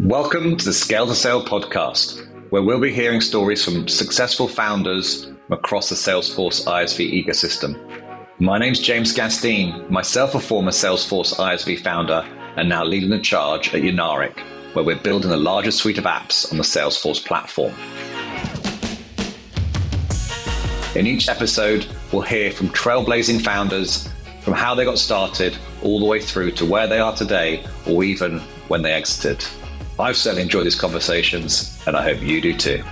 Welcome to the Scale to Sale podcast, where we'll be hearing stories from successful founders across the Salesforce ISV ecosystem. My name's James Gasteen, myself a former Salesforce ISV founder and now leading the charge at Unaric, where we're building the largest suite of apps on the Salesforce platform. In each episode, we'll hear from trailblazing founders, from how they got started, all the way through to where they are today, or even when they exited. I've certainly enjoyed these conversations, and I hope you do too.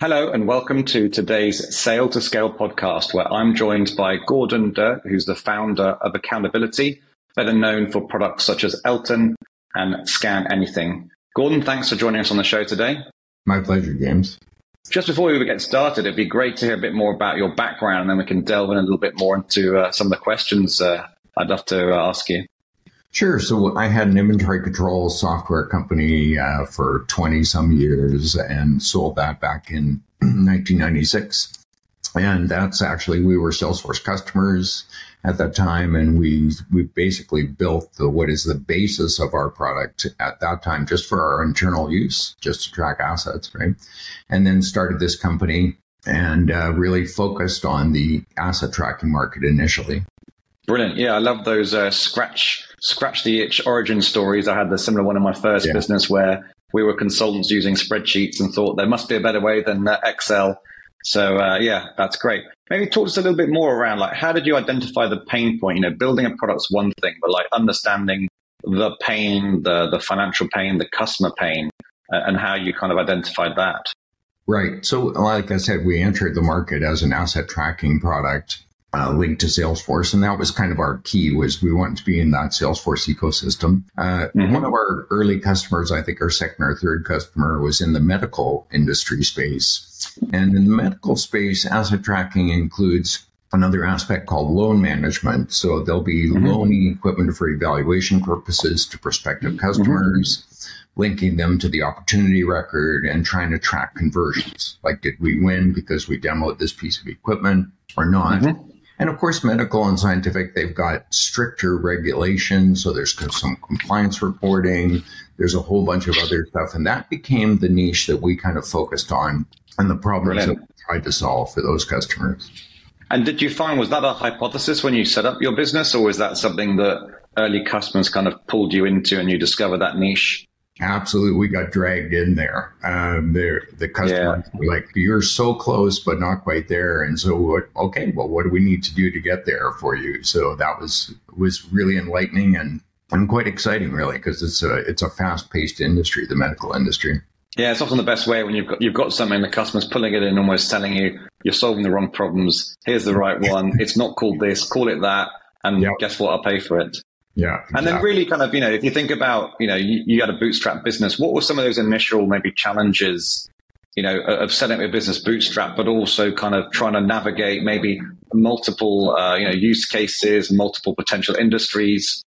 Hello, and welcome to today's Sale to Scale podcast, where I'm joined by Gordon Derk, who's the founder of Accountability, better known for products such as Elton and Scan Anything. Gordon, thanks for joining us on the show today. My pleasure, James. Just before we get started, it'd be great to hear a bit more about your background, and then we can delve in a little bit more into uh, some of the questions uh, I'd love to uh, ask you. Sure. So I had an inventory control software company uh, for 20 some years and sold that back in 1996. And that's actually, we were Salesforce customers at that time. And we, we basically built the, what is the basis of our product at that time, just for our internal use, just to track assets, right? And then started this company and uh, really focused on the asset tracking market initially. Brilliant. Yeah, I love those uh, scratch scratch the itch origin stories. I had the similar one in my first yeah. business where we were consultants using spreadsheets and thought there must be a better way than uh, Excel. So uh, yeah, that's great. Maybe talk to us a little bit more around like how did you identify the pain point? You know, building a product's one thing, but like understanding the pain, the the financial pain, the customer pain, uh, and how you kind of identified that. Right. So, like I said, we entered the market as an asset tracking product uh, linked to Salesforce, and that was kind of our key. Was we wanted to be in that Salesforce ecosystem. Uh, mm-hmm. One of our early customers, I think our second or third customer, was in the medical industry space, and in the medical space, asset tracking includes another aspect called loan management. So there'll be mm-hmm. loaning equipment for evaluation purposes to prospective mm-hmm. customers. Mm-hmm. Linking them to the opportunity record and trying to track conversions. Like, did we win because we demoed this piece of equipment or not? Mm-hmm. And of course, medical and scientific, they've got stricter regulations. So there's some compliance reporting. There's a whole bunch of other stuff. And that became the niche that we kind of focused on and the problems Brilliant. that we tried to solve for those customers. And did you find, was that a hypothesis when you set up your business or was that something that early customers kind of pulled you into and you discovered that niche Absolutely, we got dragged in there. Um, the customers yeah. were like, "You're so close, but not quite there." And so, what, okay, well, what do we need to do to get there for you? So that was was really enlightening and and quite exciting, really, because it's a it's a fast paced industry, the medical industry. Yeah, it's often the best way when you've got you've got something, the customer's pulling it in, almost telling you you're solving the wrong problems. Here's the right one. it's not called this. Call it that. And yep. guess what? I'll pay for it. Yeah. Exactly. And then really kind of, you know, if you think about, you know, you, you, had a bootstrap business, what were some of those initial maybe challenges, you know, of setting up your business bootstrap, but also kind of trying to navigate maybe multiple, uh, you know, use cases, multiple potential industries?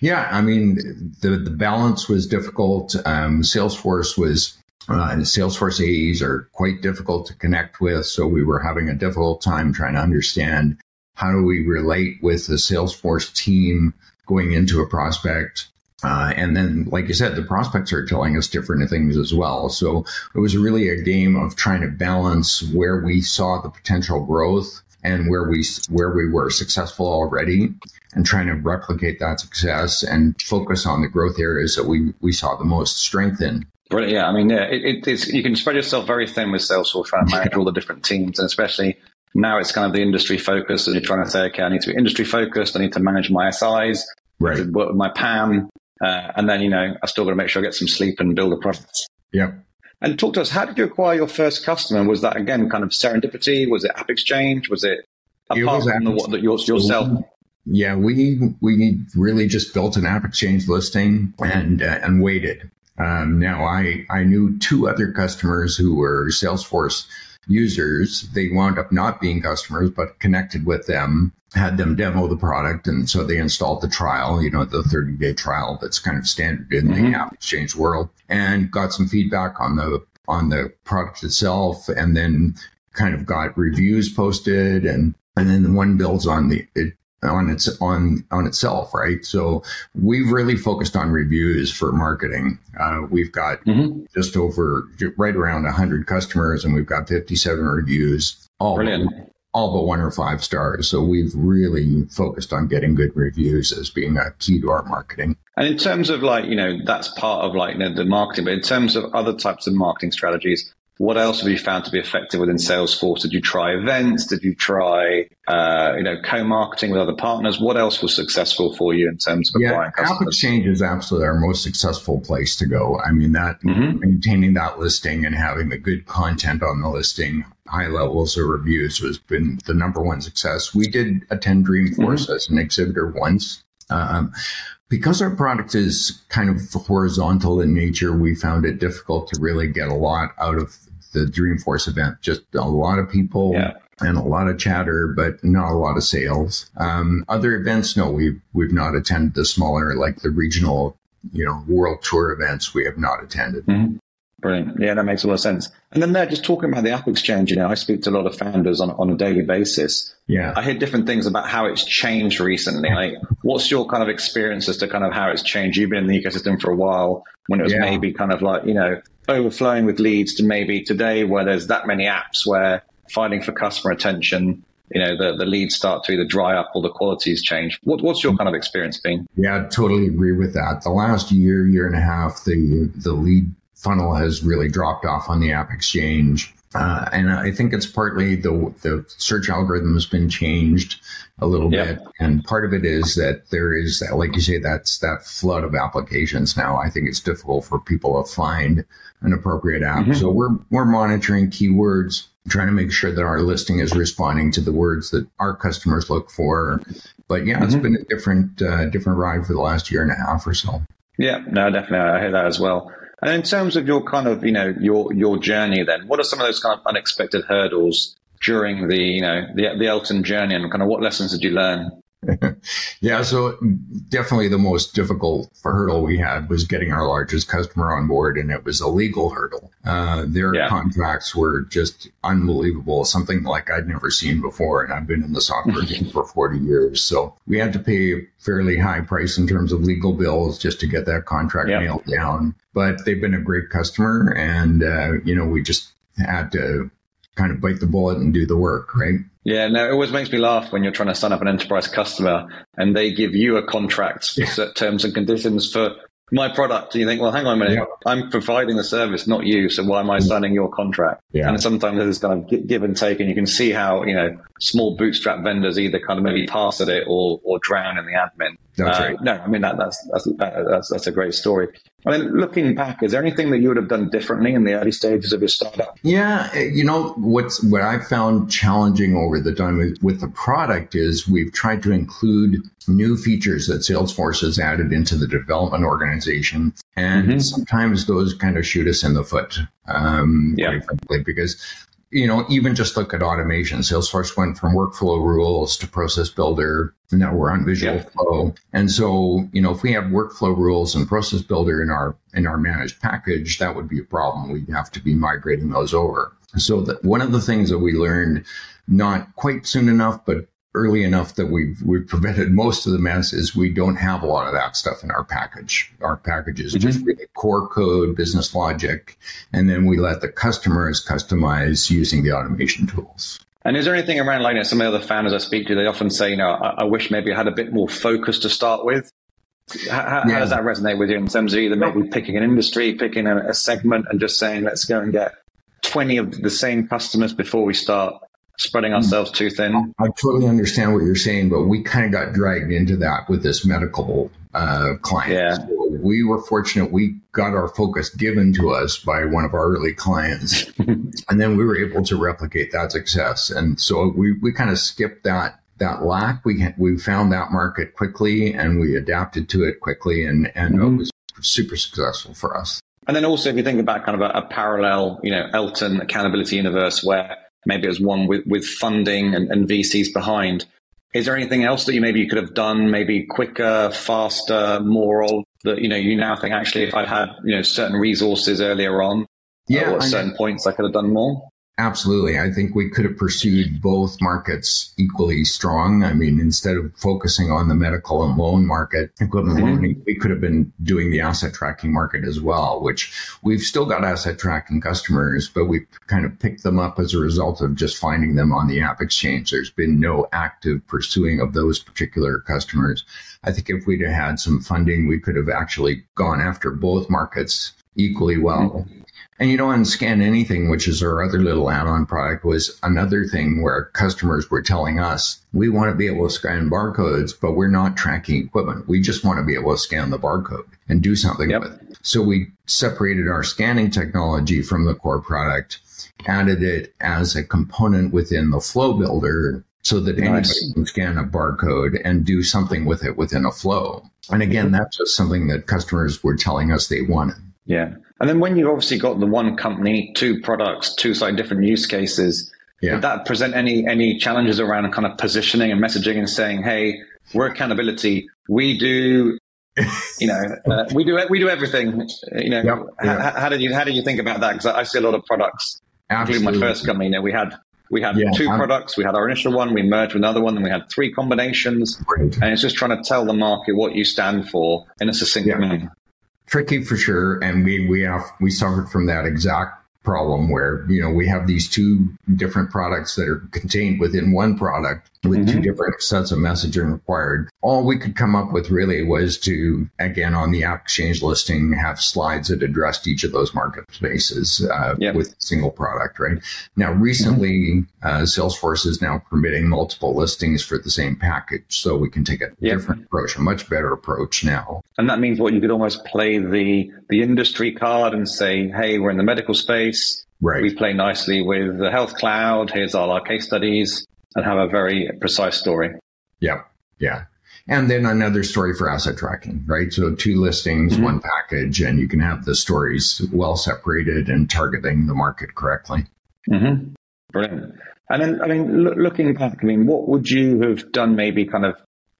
Yeah. I mean, the, the balance was difficult. Um, Salesforce was uh, the Salesforce AEs are quite difficult to connect with. So we were having a difficult time trying to understand how do we relate with the Salesforce team going into a prospect. Uh, and then, like you said, the prospects are telling us different things as well. So it was really a game of trying to balance where we saw the potential growth and where we where we were successful already, and trying to replicate that success and focus on the growth areas that we we saw the most strength in. Brilliant. Yeah, I mean, yeah, it, it's you can spread yourself very thin with Salesforce trying to manage all the different teams, and especially now it's kind of the industry focus, and you're trying to say, okay, I need to be industry focused. I need to manage my SIs right. to work with my PAM. Uh, and then, you know, I've still got to make sure I get some sleep and build a product. Yeah. And talk to us, how did you acquire your first customer? Was that, again, kind of serendipity? Was it App Exchange? Was it apart it from the, what, your, yourself? Yeah, we we really just built an App Exchange listing and uh, and waited. Um, now, I, I knew two other customers who were Salesforce users. They wound up not being customers, but connected with them, had them demo the product. And so they installed the trial, you know, the 30 day trial that's kind of standard in mm-hmm. the app exchange world and got some feedback on the, on the product itself. And then kind of got reviews posted and and then one builds on the it, on its on on itself, right? So we've really focused on reviews for marketing. Uh, we've got mm-hmm. just over right around 100 customers, and we've got 57 reviews. All Brilliant. But, all but one or five stars. So we've really focused on getting good reviews as being a key to our marketing. And in terms of like, you know, that's part of like you know, the marketing, but in terms of other types of marketing strategies, what else have you found to be effective within Salesforce? Did you try events? Did you try, uh, you know, co-marketing with other partners? What else was successful for you in terms of acquiring yeah, customers? Exchange is absolutely our most successful place to go. I mean, that mm-hmm. maintaining that listing and having the good content on the listing, high levels of reviews has been the number one success. We did attend Dreamforce mm-hmm. as an exhibitor once. Um, because our product is kind of horizontal in nature, we found it difficult to really get a lot out of the Dreamforce event. Just a lot of people yeah. and a lot of chatter, but not a lot of sales. Um, other events, no, we've we've not attended the smaller, like the regional, you know, world tour events. We have not attended. Mm-hmm. Brilliant. Yeah, that makes a lot of sense. And then they're just talking about the App Exchange, you know, I speak to a lot of founders on, on a daily basis. Yeah. I hear different things about how it's changed recently. Like, what's your kind of experience as to kind of how it's changed? You've been in the ecosystem for a while when it was yeah. maybe kind of like, you know, overflowing with leads to maybe today where there's that many apps where fighting for customer attention, you know, the, the leads start to either dry up or the qualities change. What, what's your kind of experience been? Yeah, I totally agree with that. The last year, year and a half, the the lead funnel has really dropped off on the app exchange. Uh, and I think it's partly the the search algorithm has been changed a little yep. bit, and part of it is that there is that, like you say, that's that flood of applications now. I think it's difficult for people to find an appropriate app. Mm-hmm. So we're we're monitoring keywords, trying to make sure that our listing is responding to the words that our customers look for. But yeah, mm-hmm. it's been a different uh, different ride for the last year and a half or so. Yeah, no, definitely, I hear that as well. And in terms of your kind of, you know, your your journey, then, what are some of those kind of unexpected hurdles during the, you know, the the Elton journey, and kind of what lessons did you learn? yeah, so definitely the most difficult hurdle we had was getting our largest customer on board, and it was a legal hurdle. Uh, their yeah. contracts were just unbelievable, something like I'd never seen before, and I've been in the software game for 40 years. So we had to pay a fairly high price in terms of legal bills just to get that contract yeah. nailed down. But they've been a great customer, and uh, you know we just had to kind of bite the bullet and do the work, right? Yeah, no, it always makes me laugh when you're trying to sign up an enterprise customer and they give you a contract, yeah. terms and conditions for my product. And you think, well, hang on a minute, yeah. I'm providing the service, not you. So why am I signing your contract? Yeah. And sometimes there's kind of give and take, and you can see how you know small bootstrap vendors either kind of maybe pass at it or or drown in the admin. Uh. No, I mean that, that's that's that's that's a great story. I mean, looking back, is there anything that you would have done differently in the early stages of your startup? Yeah, eh, you know what's what I found challenging over the time with, with the product is we've tried to include new features that Salesforce has added into the development organization, and mm-hmm. sometimes those kind of shoot us in the foot. Um, yeah. frankly, because you know, even just look at automation. Salesforce went from workflow rules to process builder. Now we're on visual flow. And so, you know, if we have workflow rules and process builder in our, in our managed package, that would be a problem. We'd have to be migrating those over. So that one of the things that we learned not quite soon enough, but early enough that we've we've prevented most of the mess is we don't have a lot of that stuff in our package. Our package is mm-hmm. just really core code, business logic, and then we let the customers customize using the automation tools. And is there anything around like you know, some of the other founders I speak to? They often say, you know, I, I wish maybe I had a bit more focus to start with. How, yeah. how, does that resonate with you in terms of either maybe picking an industry, picking a, a segment, and just saying, let's go and get 20 of the same customers before we start spreading ourselves too thin. I totally understand what you're saying, but we kind of got dragged into that with this medical uh, client. Yeah. So we were fortunate. We got our focus given to us by one of our early clients, and then we were able to replicate that success. And so we, we kind of skipped that that lack. We we found that market quickly, and we adapted to it quickly, and and mm-hmm. it was super successful for us. And then also, if you think about kind of a, a parallel, you know, Elton accountability universe where maybe as one with, with funding and, and VCs behind. Is there anything else that you maybe you could have done maybe quicker, faster, more of that, you know, you now think actually if I'd had, you know, certain resources earlier on, yeah, or at certain points I could have done more? Absolutely. I think we could have pursued both markets equally strong. I mean, instead of focusing on the medical and loan market, equipment mm-hmm. loaning, we could have been doing the asset tracking market as well, which we've still got asset tracking customers, but we've kind of picked them up as a result of just finding them on the app exchange. There's been no active pursuing of those particular customers. I think if we'd have had some funding, we could have actually gone after both markets equally well. Mm-hmm. And you don't Scan Anything, which is our other little add-on product, was another thing where customers were telling us we want to be able to scan barcodes, but we're not tracking equipment. We just want to be able to scan the barcode and do something yep. with it. So we separated our scanning technology from the core product, added it as a component within the flow builder so that nice. anybody can scan a barcode and do something with it within a flow. And again, that's just something that customers were telling us they wanted. Yeah. And then when you've obviously got the one company, two products, two slightly different use cases, yeah. did that present any any challenges around kind of positioning and messaging and saying, hey, we're accountability. We do you know, uh, we do we do everything. You know, yep, yep. How, how, did you how did you think about that? Because I, I, see a lot of products, Absolutely. including my first company. You know, we had we had yeah, 2 I'm, products. We had our initial one. We merged with another one, and we had three combinations. Great. And it's just trying to tell the market what you stand for in a succinct yeah. manner tricky for sure. And we we have we suffered from that exact problem where you know we have these two different products that are contained within one product with mm-hmm. two different sets of messaging required all we could come up with really was to again on the app exchange listing have slides that addressed each of those market spaces uh, yep. with a single product right now recently mm-hmm. uh, salesforce is now permitting multiple listings for the same package so we can take a yep. different approach a much better approach now and that means what you could almost play the the industry card and say hey we're in the medical space Right. We play nicely with the health cloud. Here's all our case studies and have a very precise story. Yeah. Yeah. And then another story for asset tracking, right? So two listings, mm-hmm. one package, and you can have the stories well separated and targeting the market correctly. Mm-hmm. Brilliant. And then, I mean, lo- looking back, I mean, what would you have done maybe kind of,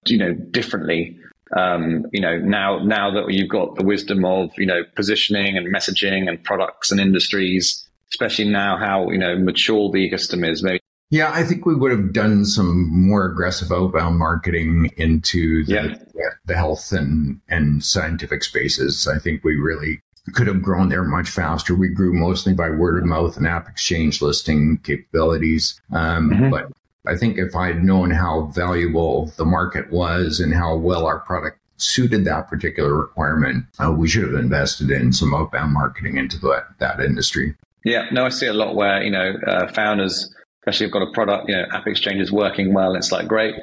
you know, differently um, you know, now now that you've got the wisdom of you know positioning and messaging and products and industries, especially now how you know mature the ecosystem is, maybe. Yeah, I think we would have done some more aggressive outbound marketing into the, yeah. the health and, and scientific spaces. I think we really could have grown there much faster. We grew mostly by word of mouth and app exchange listing capabilities. Um, mm-hmm. But I think if I'd known how valuable the market was and how well our product suited that particular requirement, uh, we should have invested in some outbound marketing into that, that industry. Yeah, no, I see a lot where, you know, uh, founders, especially have got a product, you know, App Exchange is working well. It's like, great,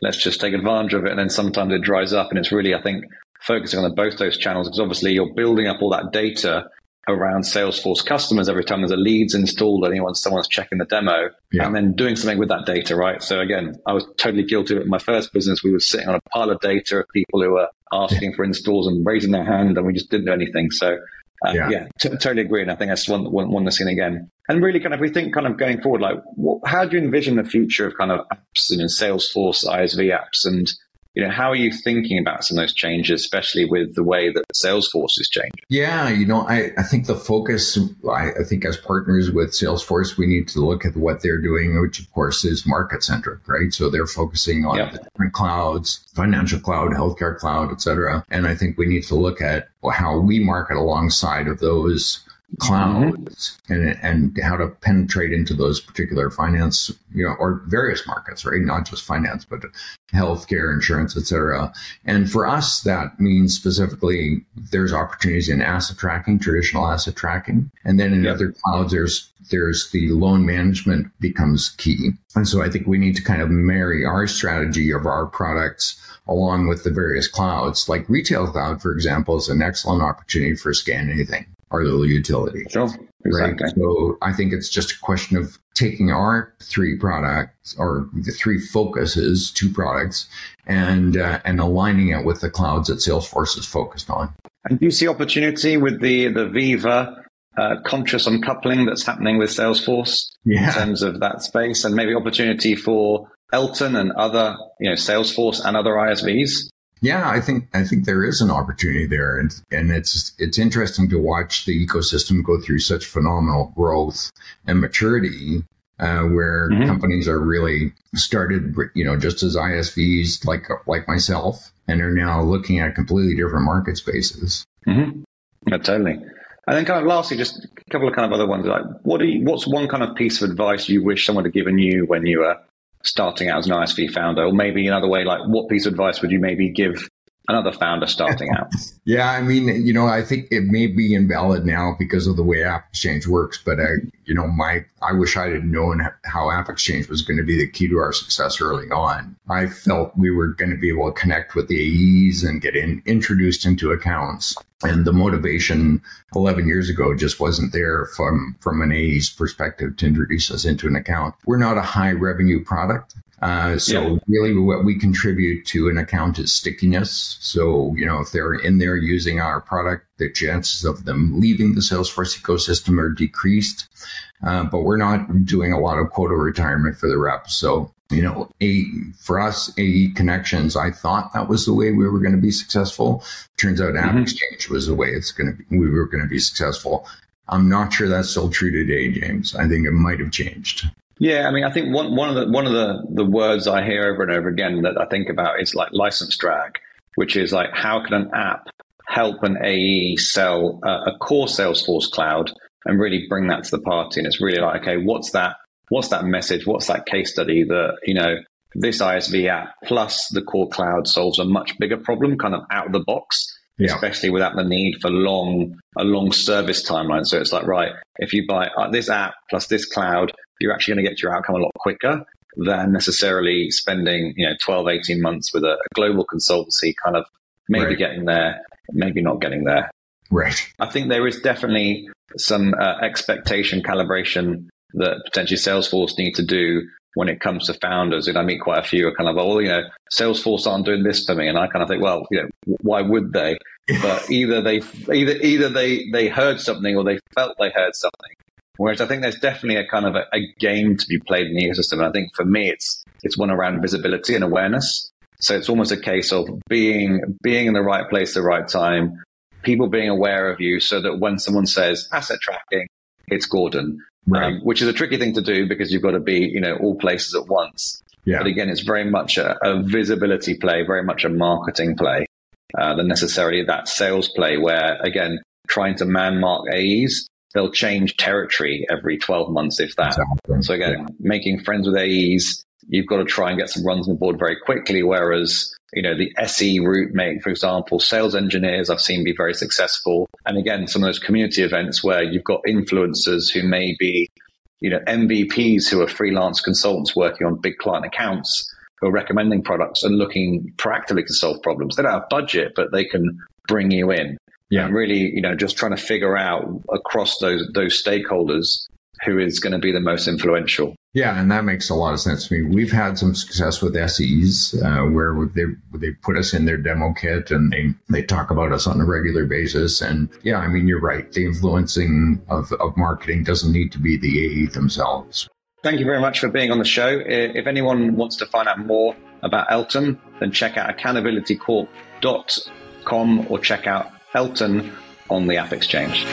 let's just take advantage of it. And then sometimes it dries up. And it's really, I think, focusing on both those channels because obviously you're building up all that data around Salesforce customers every time there's a leads installed, anyone someone's checking the demo, yeah. and then doing something with that data, right? So again, I was totally guilty of it. In my first business, we were sitting on a pile of data of people who were asking for installs and raising their hand, and we just didn't do anything. So uh, yeah, yeah t- totally agree. And I think that's one, one, one that's again. And really kind of, we think kind of going forward, like what, how do you envision the future of kind of apps, you know, Salesforce, ISV apps and you know, how are you thinking about some of those changes, especially with the way that Salesforce is changing? Yeah, you know, I, I think the focus, I, I think as partners with Salesforce, we need to look at what they're doing, which of course is market centric, right? So they're focusing on the different clouds, financial cloud, healthcare cloud, et cetera. And I think we need to look at how we market alongside of those clouds mm-hmm. and, and how to penetrate into those particular finance, you know, or various markets, right? Not just finance, but healthcare, insurance, et cetera. And for us, that means specifically there's opportunities in asset tracking, traditional asset tracking. And then in other clouds, there's there's the loan management becomes key. And so I think we need to kind of marry our strategy of our products along with the various clouds. Like retail cloud, for example, is an excellent opportunity for scan anything our little utility. Sure. Exactly. Right. So I think it's just a question of taking our three products or the three focuses, two products, and uh, and aligning it with the clouds that Salesforce is focused on. And do you see opportunity with the the Veeva uh, conscious uncoupling that's happening with Salesforce yeah. in terms of that space, and maybe opportunity for Elton and other, you know, Salesforce and other ISVs? Yeah, I think I think there is an opportunity there, and and it's it's interesting to watch the ecosystem go through such phenomenal growth and maturity uh, where mm-hmm. companies are really started, you know, just as ISVs like like myself, and are now looking at completely different market spaces. Mm-hmm. Yeah, totally. And then, kind of lastly, just a couple of kind of other ones. Like, what do you, what's one kind of piece of advice you wish someone had given you when you were starting out as an ISV founder, or maybe another way, like, what piece of advice would you maybe give another founder starting out? yeah, I mean, you know, I think it may be invalid now because of the way App Exchange works, but I, you know, my I wish I had known how App Exchange was going to be the key to our success early on. I felt we were going to be able to connect with the AEs and get in, introduced into accounts. And the motivation 11 years ago just wasn't there from, from an AE's perspective to introduce us into an account. We're not a high revenue product. Uh, so yeah. really what we contribute to an account is stickiness. So, you know, if they're in there using our product, the chances of them leaving the Salesforce ecosystem are decreased. Uh, but we're not doing a lot of quota retirement for the reps. So, you know, a, for us, AE connections, I thought that was the way we were going to be successful. Turns out App mm-hmm. Exchange was the way it's going to be, we were going to be successful. I'm not sure that's still true today, James. I think it might have changed. Yeah, I mean, I think one one of the one of the the words I hear over and over again that I think about is like license drag, which is like how can an app help an AE sell a, a core Salesforce cloud and really bring that to the party? And it's really like, okay, what's that? What's that message? What's that case study that you know this ISV app plus the core cloud solves a much bigger problem, kind of out of the box. Yeah. especially without the need for long a long service timeline. So it's like, right, if you buy uh, this app plus this cloud, you're actually going to get your outcome a lot quicker than necessarily spending, you know, 12, 18 months with a, a global consultancy kind of maybe right. getting there, maybe not getting there. Right. I think there is definitely some uh, expectation calibration that potentially Salesforce need to do when it comes to founders. And I meet quite a few are kind of, oh, you know, Salesforce aren't doing this for me. And I kind of think, well, you know, why would they? But either they, either, either they, they heard something or they felt they heard something Whereas I think there's definitely a kind of a, a, game to be played in the ecosystem. And I think for me, it's it's one around visibility and awareness. So it's almost a case of being being in the right place at the right time, people being aware of you, so that when someone says asset tracking, it's Gordon, right. um, which is a tricky thing to do because you've got to be you know all places at once. Yeah. But again, it's very much a, a visibility play, very much a marketing play, uh, than necessarily that sales play where again trying to man mark AEs they'll change territory every 12 months, if that. Exactly. So again, yeah. making friends with AEs, you've got to try and get some runs on the board very quickly. Whereas, you know, the SE route make, for example, sales engineers I've seen be very successful. And again, some of those community events where you've got influencers who may be, you know, MVPs who are freelance consultants working on big client accounts who are recommending products and looking proactively to solve problems. They don't have budget, but they can bring you in. Yeah. And really, you know, just trying to figure out across those those stakeholders who is going to be the most influential. Yeah, and that makes a lot of sense to me. We've had some success with SEs uh, where they they put us in their demo kit and they they talk about us on a regular basis. And yeah, I mean, you're right. The influencing of, of marketing doesn't need to be the AE themselves. Thank you very much for being on the show. If anyone wants to find out more about Elton, then check out accountabilitycorp.com or check out Elton on the App Exchange.